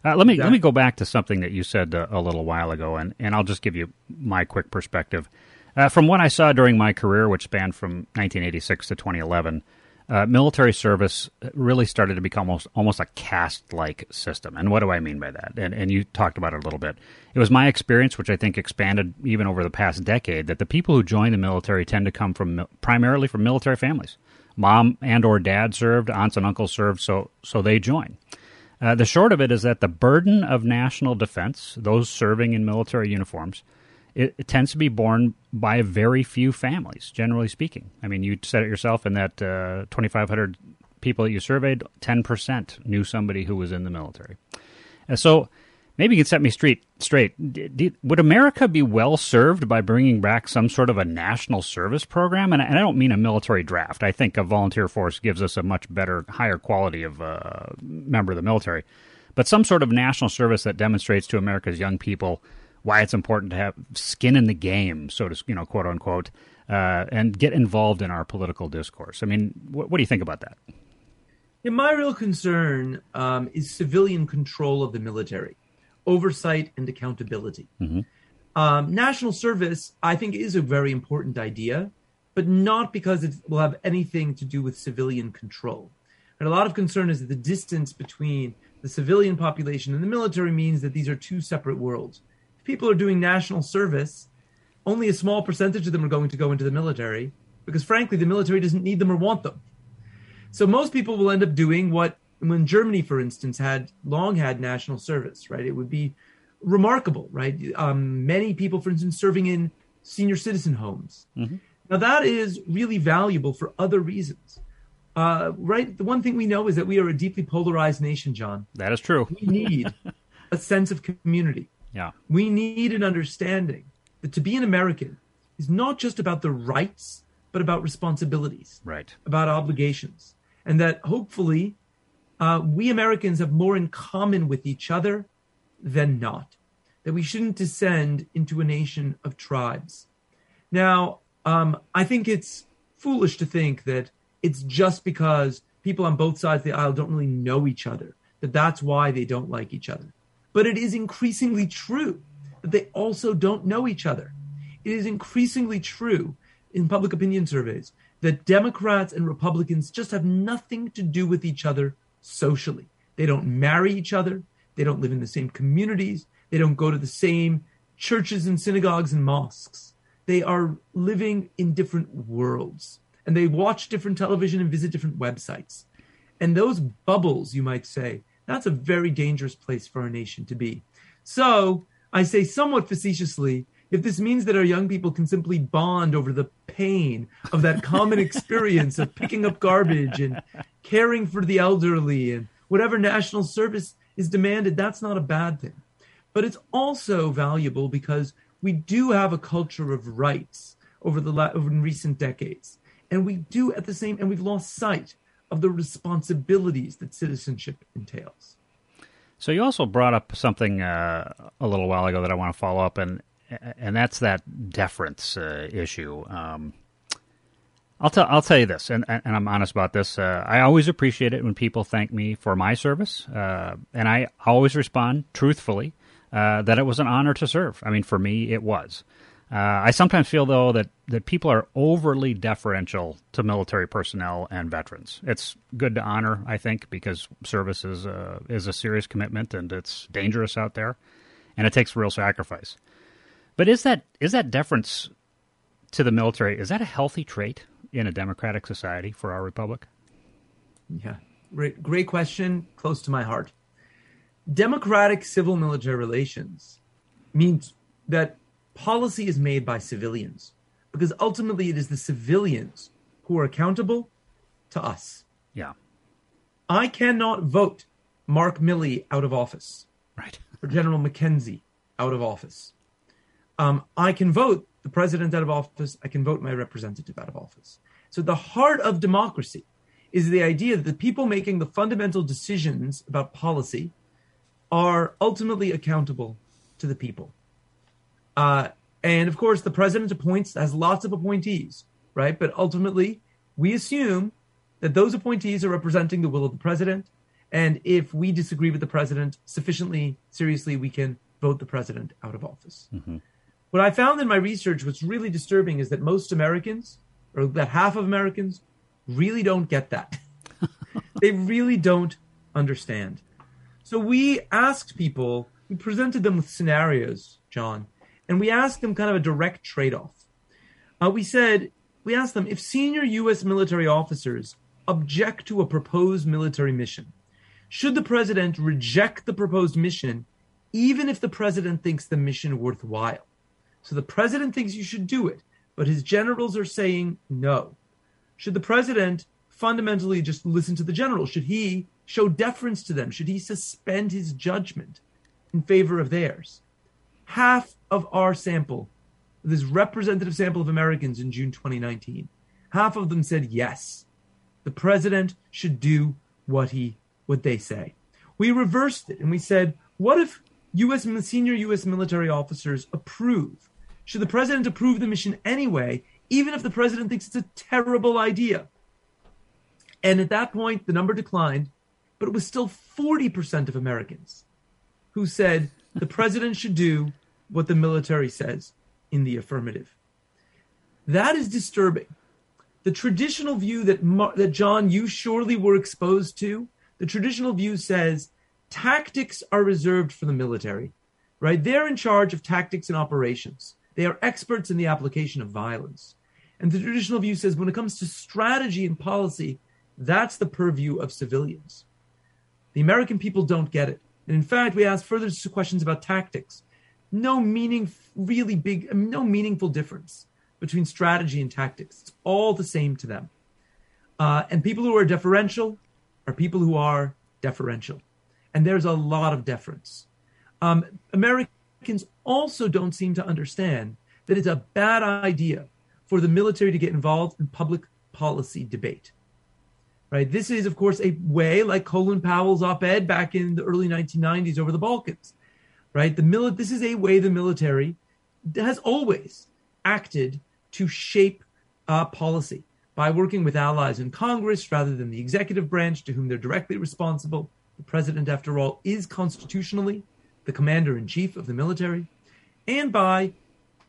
Uh, let me let me go back to something that you said a, uh, a, little while ago, and, and I'll just give you my quick perspective. Uh, from what I saw during my career, which spanned from 1986 to 2011, uh, military service really started to become almost almost a caste like system. And what do I mean by that? And, and you talked about it a little bit. It was my experience, which I think expanded even over the past decade, that the people who join the military tend to come from primarily from military families mom and or dad served, aunts and uncles served, so so they join. Uh, the short of it is that the burden of national defense, those serving in military uniforms, it, it, tends to be borne by very few families, generally speaking. I mean, you said it yourself in that uh, 2,500 people that you surveyed, 10% knew somebody who was in the military. And so maybe you can set me straight. Straight, would America be well served by bringing back some sort of a national service program? And, I don't mean a military draft. I think a volunteer force gives us a much better, higher quality of uh, member of the military. But some sort of national service that demonstrates to America's young people why it's important to have skin in the game, so to you know, quote unquote, uh, and get involved in our political discourse. I mean, what, what do you think about that? Yeah, my real concern um, is civilian control of the military oversight and accountability. Mm-hmm. Um, national service, I think, is a very important idea, but not because it will have anything to do with civilian control. And a lot of concern is that the distance between the civilian population and the military means that these are two separate worlds. If people are doing national service, only a small percentage of them are going to go into the military because, frankly, the military doesn't need them or want them. So most people will end up doing what when Germany, for instance, had long had national service, right? It would be remarkable, right? Um, many people, for instance, serving in senior citizen homes. Mm-hmm. Now that is really valuable for other reasons. Uh, right. The one thing we know is that we are a deeply polarized nation, Jon. That is true. We need [laughs] a sense of community. Yeah. We need an understanding that to be an American is not just about the rights, but about responsibilities, Right. about obligations. And that hopefully uh, we Americans have more in common with each other than not. That we shouldn't descend into a nation of tribes. Now, um, I think it's foolish to think that it's just because people on both sides of the aisle don't really know each other that that's why they don't like each other. But it is increasingly true that they also don't know each other. It is increasingly true in public opinion surveys that Democrats and Republicans just have nothing to do with each other socially. They don't marry each other. They don't live in the same communities. They don't go to the same churches and synagogues and mosques. They are living in different worlds and they watch different television and visit different websites. And those bubbles, you might say, that's a very dangerous place for a nation to be. So I say somewhat facetiously, if this means that our young people can simply bond over the pain of that common [laughs] experience of picking up garbage and caring for the elderly and whatever national service is demanded, that's not a bad thing. But it's also valuable because we do have a culture of rights over the la- over in recent decades, and we do at the same and we've lost sight of the responsibilities that citizenship entails. So you also brought up something uh, a little while ago that I want to follow up, and and that's that deference uh, issue. Um, I'll tell I'll tell you this, and and I'm honest about this. Uh, I always appreciate it when people thank me for my service, uh, and I always respond truthfully uh, that it was an honor to serve. I mean, for me, it was. Uh, I sometimes feel though that, that people are overly deferential to military personnel and veterans. It's good to honor, I think, because service is a, is a serious commitment and it's dangerous out there, and it takes real sacrifice. But is that is that deference to the military is that a healthy trait in a democratic society for our republic? Yeah, great, great question. Close to my heart. Democratic civil military relations means that policy is made by civilians because ultimately it is the civilians who are accountable to us. Yeah. I cannot vote Mark Milley out of office Right. or General McKenzie out of office. Um, I can vote the president out of office. I can vote my representative out of office. So the heart of democracy is the idea that the people making the fundamental decisions about policy are ultimately accountable to the people. Uh, and of course, the president appoints has lots of appointees, right? But ultimately, we assume that those appointees are representing the will of the president. And if we disagree with the president sufficiently seriously, we can vote the president out of office. What I found in my research, what's really disturbing, is that most Americans, or that half of Americans, really don't get that. [laughs] they really don't understand. So we asked people, we presented them with scenarios, Jon, and we asked them kind of a direct trade off. Uh, we said, we asked them if senior U.S. military officers object to a proposed military mission, should the president reject the proposed mission, even if the president thinks the mission worthwhile? So the president thinks you should do it, but his generals are saying no. Should the president fundamentally just listen to the generals? Should he show deference to them? Should he suspend his judgment in favor of theirs? Half of our sample, this representative sample of Americans in June 2019, half of them said yes. The president should do what he what they say. We reversed it and we said, what if US senior US military officers approve? Should the president approve the mission anyway, even if the president thinks it's a terrible idea? And at that point, the number declined, but it was still 40% of Americans who said the president should do what the military says in the affirmative. That is disturbing. The traditional view that Mar- that Jon you surely were exposed to, the traditional view says tactics are reserved for the military. Right? They're in charge of tactics and operations. They are experts in the application of violence. And the traditional view says when it comes to strategy and policy, that's the purview of civilians. The American people don't get it. And in fact, we asked further questions about tactics. No meaning, really big, no meaningful difference between strategy and tactics. It's all the same to them. Uh, and people who are deferential are people who are deferential. And there's a lot of deference. um, Americans also don't seem to understand that it's a bad idea for the military to get involved in public policy debate. Right? This is, of course, a way like Colin Powell's op-ed back in the early 1990s over the Balkans. Right? The mili- This is a way the military has always acted to shape uh, policy by working with allies in Congress rather than the executive branch to whom they're directly responsible. The president, after all, is constitutionally the commander in chief of the military, and by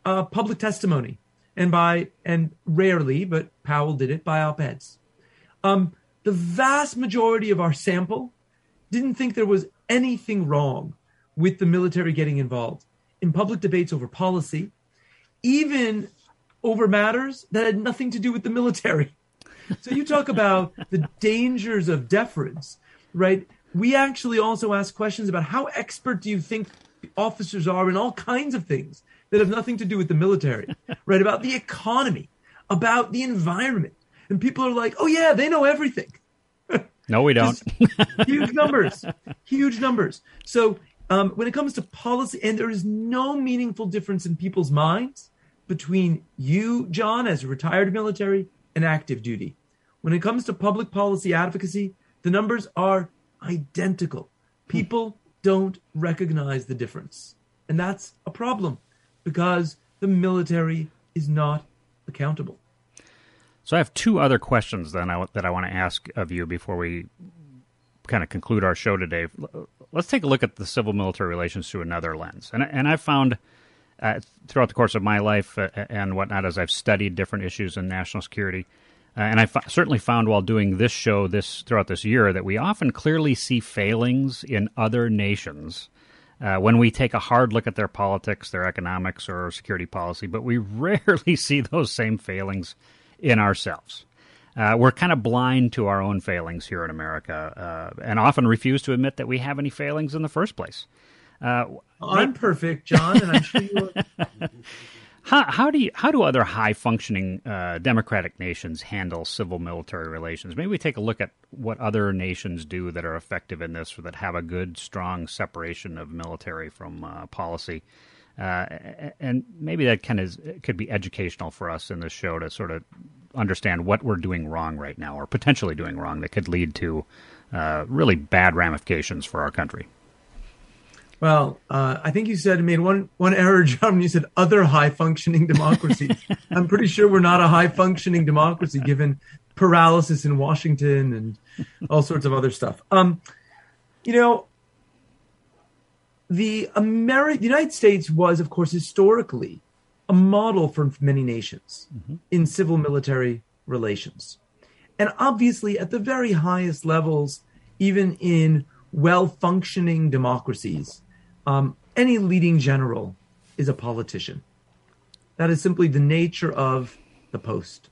uh, public testimony, and by and rarely, but Powell did it by op-eds. Um, the vast majority of our sample didn't think there was anything wrong with the military getting involved in public debates over policy, even over matters that had nothing to do with the military. So you talk about the dangers of deference, right? We actually also ask questions about how expert do you think officers are in all kinds of things that have nothing to do with the military, right? About the economy, about the environment. And people are like, oh, yeah, they know everything. No, we [laughs] don't. [laughs] huge numbers, huge numbers. So um, when it comes to policy, and there is no meaningful difference in people's minds between you, Jon, as a retired military, and active duty. When it comes to public policy advocacy, the numbers are identical. People don't recognize the difference. And that's a problem because the military is not accountable. So I have two other questions then I, that I want to ask of you before we kind of conclude our show today. Let's take a look at the civil military relations through another lens. And, and I've found uh, throughout the course of my life uh, and whatnot as I've studied different issues in national security. Uh, and I f- certainly found while doing this show this throughout this year that we often clearly see failings in other nations uh, when we take a hard look at their politics, their economics, or security policy, but we [laughs] rarely see those same failings in ourselves. Uh, we're kind of blind to our own failings here in America uh, and often refuse to admit that we have any failings in the first place. Uh, I'm perfect, Jon, and I'm sure you are. [laughs] How, how, do you, how do other high functioning uh, democratic nations handle civil military relations? Maybe we take a look at what other nations do that are effective in this, or that have a good, strong separation of military from uh, policy. Uh, and maybe that kind of could be educational for us in this show to sort of understand what we're doing wrong right now, or potentially doing wrong, that could lead to uh, really bad ramifications for our country. Well, uh, I think you said made one one error, [laughs] Jon. When you said other high functioning democracies, [laughs] I'm pretty sure we're not a high functioning democracy, given paralysis in Washington and all sorts of other stuff. Um, you know, the Ameri- the United States was, of course, historically a model for many nations mm-hmm. in civil military relations, and obviously at the very highest levels, even in well functioning democracies um, any leading general is a politician. That is simply the nature of the post.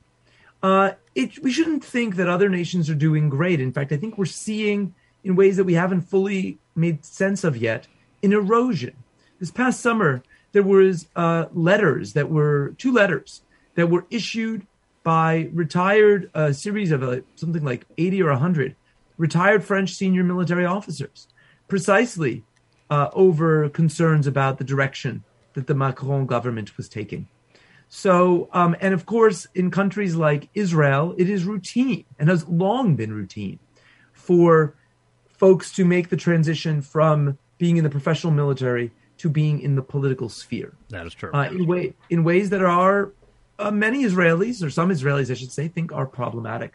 Uh, it, we shouldn't think that other nations are doing great. In fact, I think we're seeing, in ways that we haven't fully made sense of yet, an erosion. This past summer, there was uh, letters that were two letters that were issued by retired a uh, series of uh, something like 80 or 100 retired French senior military officers, precisely uh, over concerns about the direction that the Macron government was taking. So, um, and of course, in countries like Israel, it is routine and has long been routine for folks to make the transition from being in the professional military to being in the political sphere. That is true. Uh, in, way, in ways that are uh, many Israelis, or some Israelis, I should say, think are problematic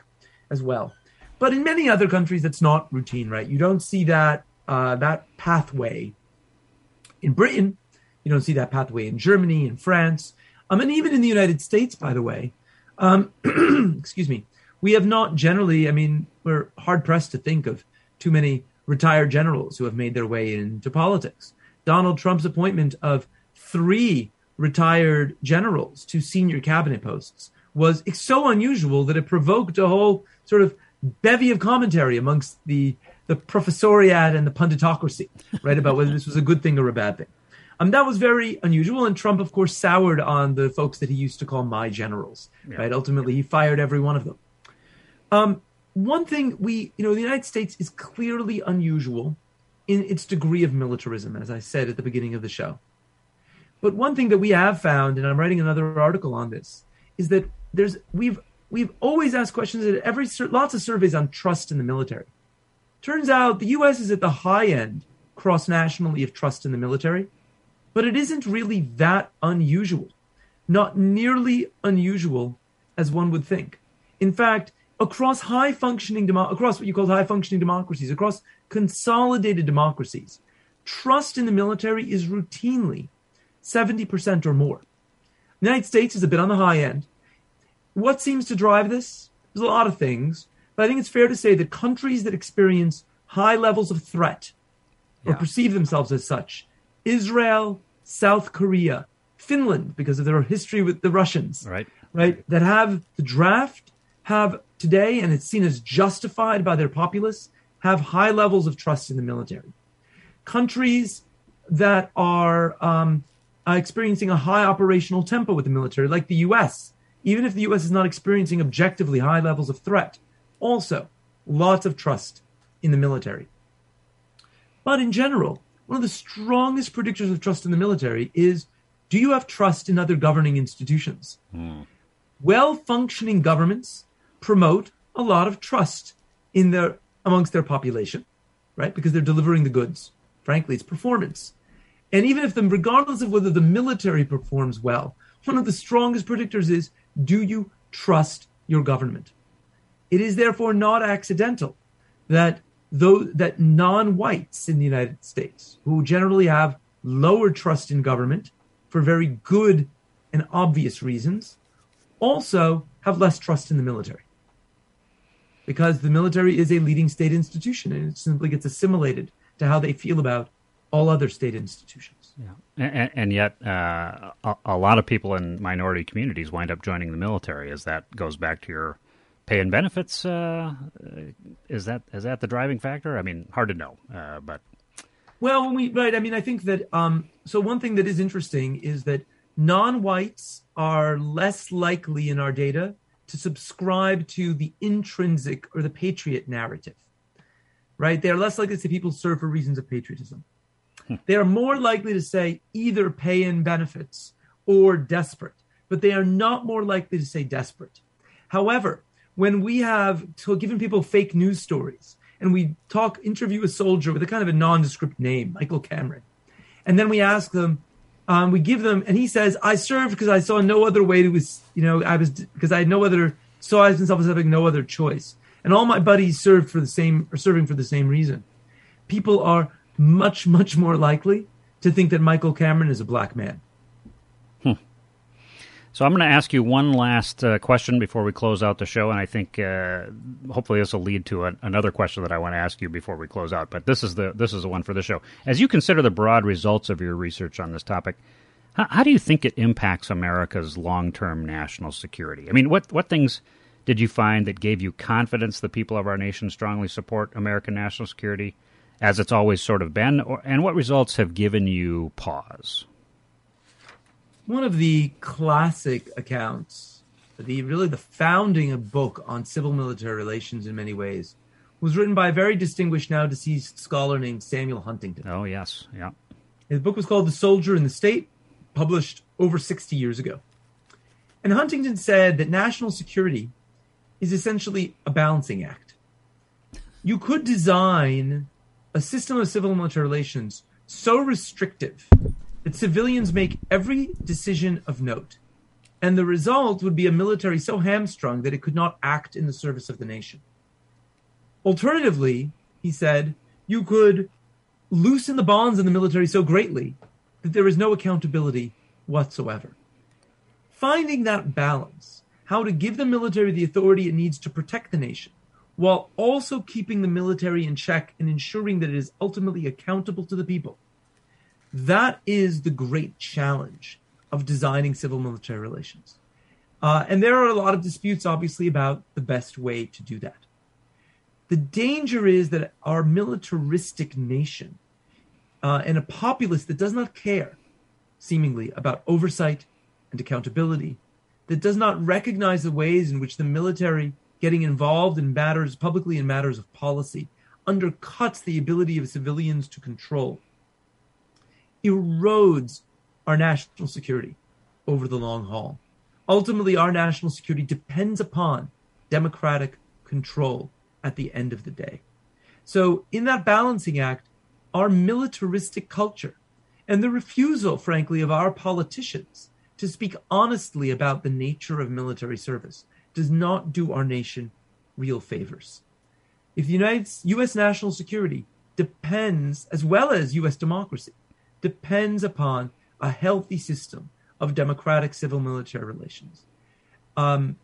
as well. But in many other countries, that's not routine, right? You don't see that uh, that pathway in Britain. You don't see that pathway in Germany and France, um, and even in the United States. By the way, um, [clears throat] excuse me, we have not generally. I mean, we're hard pressed to think of too many retired generals who have made their way into politics. Donald Trump's appointment of three retired generals to senior cabinet posts was so unusual that it provoked a whole sort of bevy of commentary amongst the the professoriate and the punditocracy, right, about whether this was a good thing or a bad thing. Um, that was very unusual, and Trump, of course, soured on the folks that he used to call my generals. Yeah. Right, ultimately, he fired every one of them. Um, one thing we, you know, the United States is clearly unusual in its degree of militarism, as I said at the beginning of the show. But one thing that we have found, and I'm writing another article on this, is that there's we've we've always asked questions at every lots of surveys on trust in the military. Turns out the U.S. is at the high end cross nationally of trust in the military, but it isn't really that unusual, not nearly unusual as one would think. In fact, across high functioning demo- across what you call high functioning democracies, across consolidated democracies, trust in the military is routinely 70% or more. The United States is a bit on the high end. What seems to drive this? There's a lot of things, but I think it's fair to say that countries that experience high levels of threat or yeah. perceive themselves as such, Israel, South Korea, Finland, because of their history with the Russians, right, right, that have the draft, have today, and it's seen as justified by their populace, have high levels of trust in the military. Countries that are um, experiencing a high operational tempo with the military, like the U.S., even if the U.S. is not experiencing objectively high levels of threat, also lots of trust in the military. But in general, one of the strongest predictors of trust in the military is do you have trust in other governing institutions? Mm. Well functioning governments promote a lot of trust in their amongst their population, right? Because they're delivering the goods. Frankly, it's performance. And even if them, regardless of whether the military performs well, one of the strongest predictors is do you trust your government? It is therefore not accidental that those that non-whites in the United States, who generally have lower trust in government for very good and obvious reasons, also have less trust in the military. Because the military is a leading state institution and it simply gets assimilated to how they feel about all other state institutions. Yeah, and, and yet uh, a, a, lot of people in minority communities wind up joining the military, as that goes back to your pay and benefits. Uh, is that is that the driving factor? I mean, hard to know, uh, but well, we right. I mean, I think that um, so. One thing that is interesting is that non-whites are less likely in our data to subscribe to the intrinsic or the patriot narrative. Right? They are less likely to say people serve for reasons of patriotism. Hmm. They are more likely to say either pay in benefits or desperate, but they are not more likely to say desperate. However, when we have given people fake news stories and we talk, interview a soldier with a kind of a nondescript name, Michael Cameron, and then we ask them, um, we give them, and he says, "I served because I saw no other way to, was, you know, I was because I had no other saw myself as having no other choice, and all my buddies served for the same or serving for the same reason." People are much, much more likely to think that Michael Cameron is a black man. So I'm going to ask you one last uh, question before we close out the show, and I think uh, hopefully this will lead to a, another question that I want to ask you before we close out. But this is the this is the one for the show. As you consider the broad results of your research on this topic, how, how do you think it impacts America's long term national security? I mean, what what things did you find that gave you confidence the people of our nation strongly support American national security, as it's always sort of been, or, and what results have given you pause? One of the classic accounts, the really the founding of book on civil military relations in many ways, was written by a very distinguished now deceased scholar named Samuel Huntington. Oh yes, yeah. His book was called The Soldier and the State, published over 60 years ago. And Huntington said that national security is essentially a balancing act. You could design a system of civil military relations so restrictive that civilians make every decision of note. And the result would be a military so hamstrung that it could not act in the service of the nation. Alternatively, he said, you could loosen the bonds in the military so greatly that there is no accountability whatsoever. Finding that balance, how to give the military the authority it needs to protect the nation, while also keeping the military in check and ensuring that it is ultimately accountable to the people, that is the great challenge of designing civil military relations. Uh, and there are a lot of disputes, obviously, about the best way to do that. The danger is that our militaristic nation uh, and a populace that does not care, seemingly, about oversight and accountability, that does not recognize the ways in which the military getting involved in matters publicly in matters of policy undercuts the ability of civilians to control, erodes our national security over the long haul. Ultimately, our national security depends upon democratic control at the end of the day. So, in that balancing act, our militaristic culture and the refusal, frankly, of our politicians to speak honestly about the nature of military service does not do our nation real favors. If the United US national security depends, as well as US democracy, depends upon a healthy system of democratic civil military relations. Um,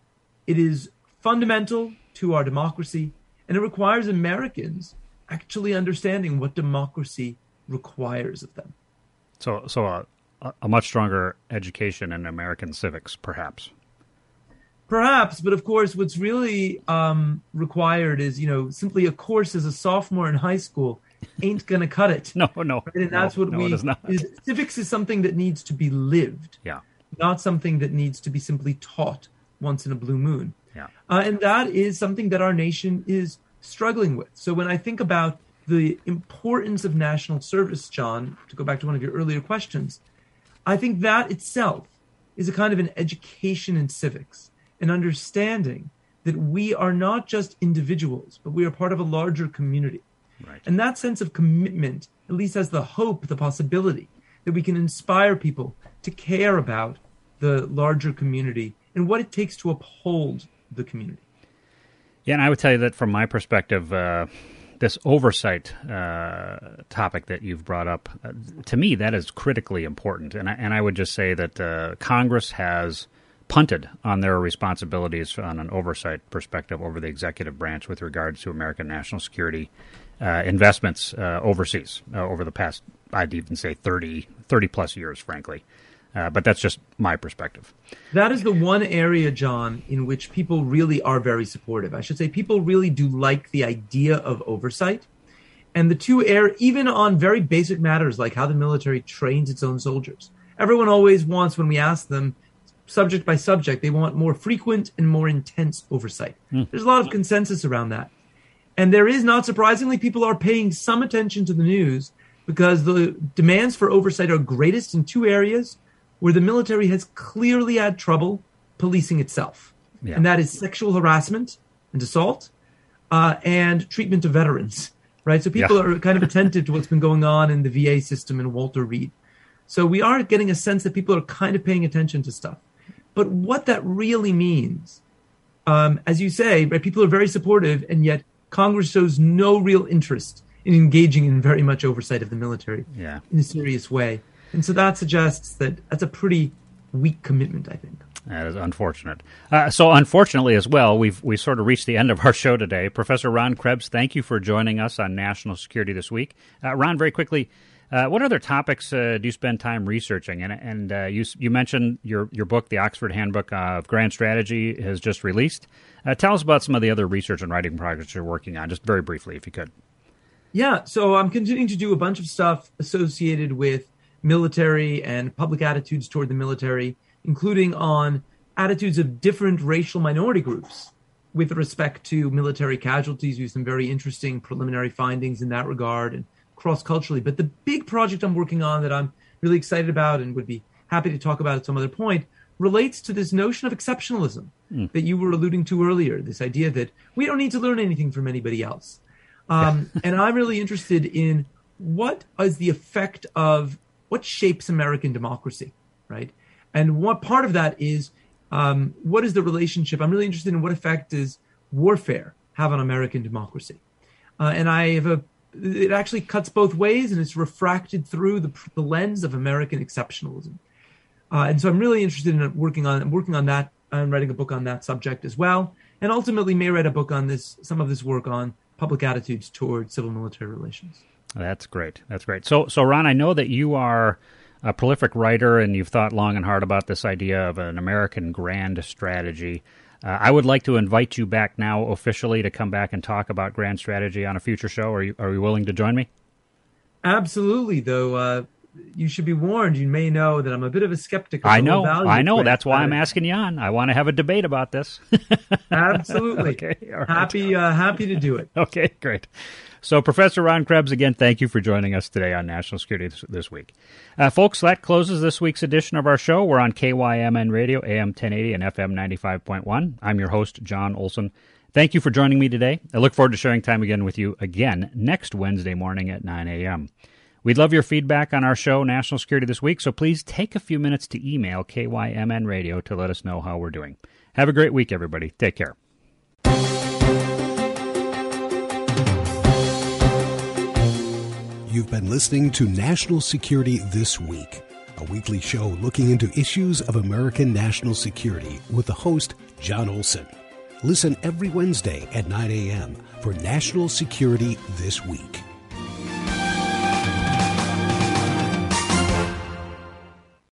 it is fundamental to our democracy, and it requires Americans actually understanding what democracy requires of them. So, so a, a much stronger education in American civics, perhaps. Perhaps, but of course, what's really um, required is, you know, simply a course as a sophomore in high school ain't gonna cut it. [laughs] no, no, right? and that's no, what no, we. Is civics is something that needs to be lived. Yeah. Not something that needs to be simply taught once in a blue moon. Yeah. Uh, and that is something that our nation is struggling with. So when I think about the importance of national service, Jon, to go back to one of your earlier questions, I think that itself is a kind of an education in civics and understanding that we are not just individuals, but we are part of a larger community. Right. And that sense of commitment at least has the hope, the possibility that we can inspire people to care about the larger community and what it takes to uphold the community. Yeah, and I would tell you that from my perspective, uh, this oversight uh, topic that you've brought up, uh, to me, that is critically important. And I, and I would just say that uh, Congress has punted on their responsibilities on an oversight perspective over the executive branch with regards to American national security uh, investments uh, overseas uh, over the past, I'd even say 30, 30 plus years, frankly. Uh, but that's just my perspective. That is the one area, Jon, in which people really are very supportive. I should say people really do like the idea of oversight. And the two air, even on very basic matters like how the military trains its own soldiers. Everyone always wants, when we ask them, subject by subject, they want more frequent and more intense oversight. Mm. There's a lot of consensus around that. And there is, not surprisingly, people are paying some attention to the news because the demands for oversight are greatest in two areas where the military has clearly had trouble policing itself, yeah. and that is sexual harassment and assault, uh, and treatment of veterans. Right, so people yeah. are kind of attentive to what's been going on in the VA system and Walter Reed. So we are getting a sense that people are kind of paying attention to stuff. But what that really means, um, as you say, right, people are very supportive, and yet Congress shows no real interest in engaging in very much oversight of the military yeah. in a serious way. And so that suggests that that's a pretty weak commitment, I think. That is unfortunate. Uh, so, unfortunately, as well, we've we sort of reached the end of our show today. Professor Ron Krebs, thank you for joining us on national security this week. Uh, Ron, very quickly, uh, what other topics uh, do you spend time researching? And, and uh, you you mentioned your your book, the Oxford Handbook of Grand Strategy, has just released. Uh, tell us about some of the other research and writing projects you're working on, just very briefly, if you could. Yeah, so I'm continuing to do a bunch of stuff associated with military and public attitudes toward the military, including on attitudes of different racial minority groups with respect to military casualties. We have some very interesting preliminary findings in that regard and cross culturally. But the big project I'm working on that I'm really excited about and would be happy to talk about at some other point relates to this notion of exceptionalism mm. that you were alluding to earlier. This idea that we don't need to learn anything from anybody else. Um, [laughs] and I'm really interested in what is the effect of what shapes American democracy, right? And what part of that is um, what is the relationship? I'm really interested in what effect does warfare have on American democracy? Uh, and I have a it actually cuts both ways and it's refracted through the, the lens of American exceptionalism. Uh, and so I'm really interested in working on working on that. I'm writing a book on that subject as well, and ultimately may write a book on this some of this work on public attitudes toward civil military relations. That's great. That's great. So, so Ron, I know that you are a prolific writer and you've thought long and hard about this idea of an American grand strategy. Uh, I would like to invite you back now officially to come back and talk about grand strategy on a future show. Are you are you willing to join me? Absolutely. Though uh, you should be warned. You may know that I'm a bit of a skeptic. I know. I know. That's why I'm asking you on. I want to have a debate about this. [laughs] Absolutely. okay. Right. Happy, uh, happy to do it. [laughs] Okay, great. So, Professor Ron Krebs, again, thank you for joining us today on National Security this, this week. Uh, folks, that closes this week's edition of our show. We're on KYMN Radio, AM 1080 and FM 95.1. I'm your host, Jon Olson. Thank you for joining me today. I look forward to sharing time again with you again next Wednesday morning at 9 a.m. We'd love your feedback on our show, National Security This Week, so please take a few minutes to email KYMN Radio to let us know how we're doing. Have a great week, everybody. Take care. You've been listening to National Security This Week, a weekly show looking into issues of American national security with the host, Jon Olson. Listen every Wednesday at 9 a.m. for National Security This Week.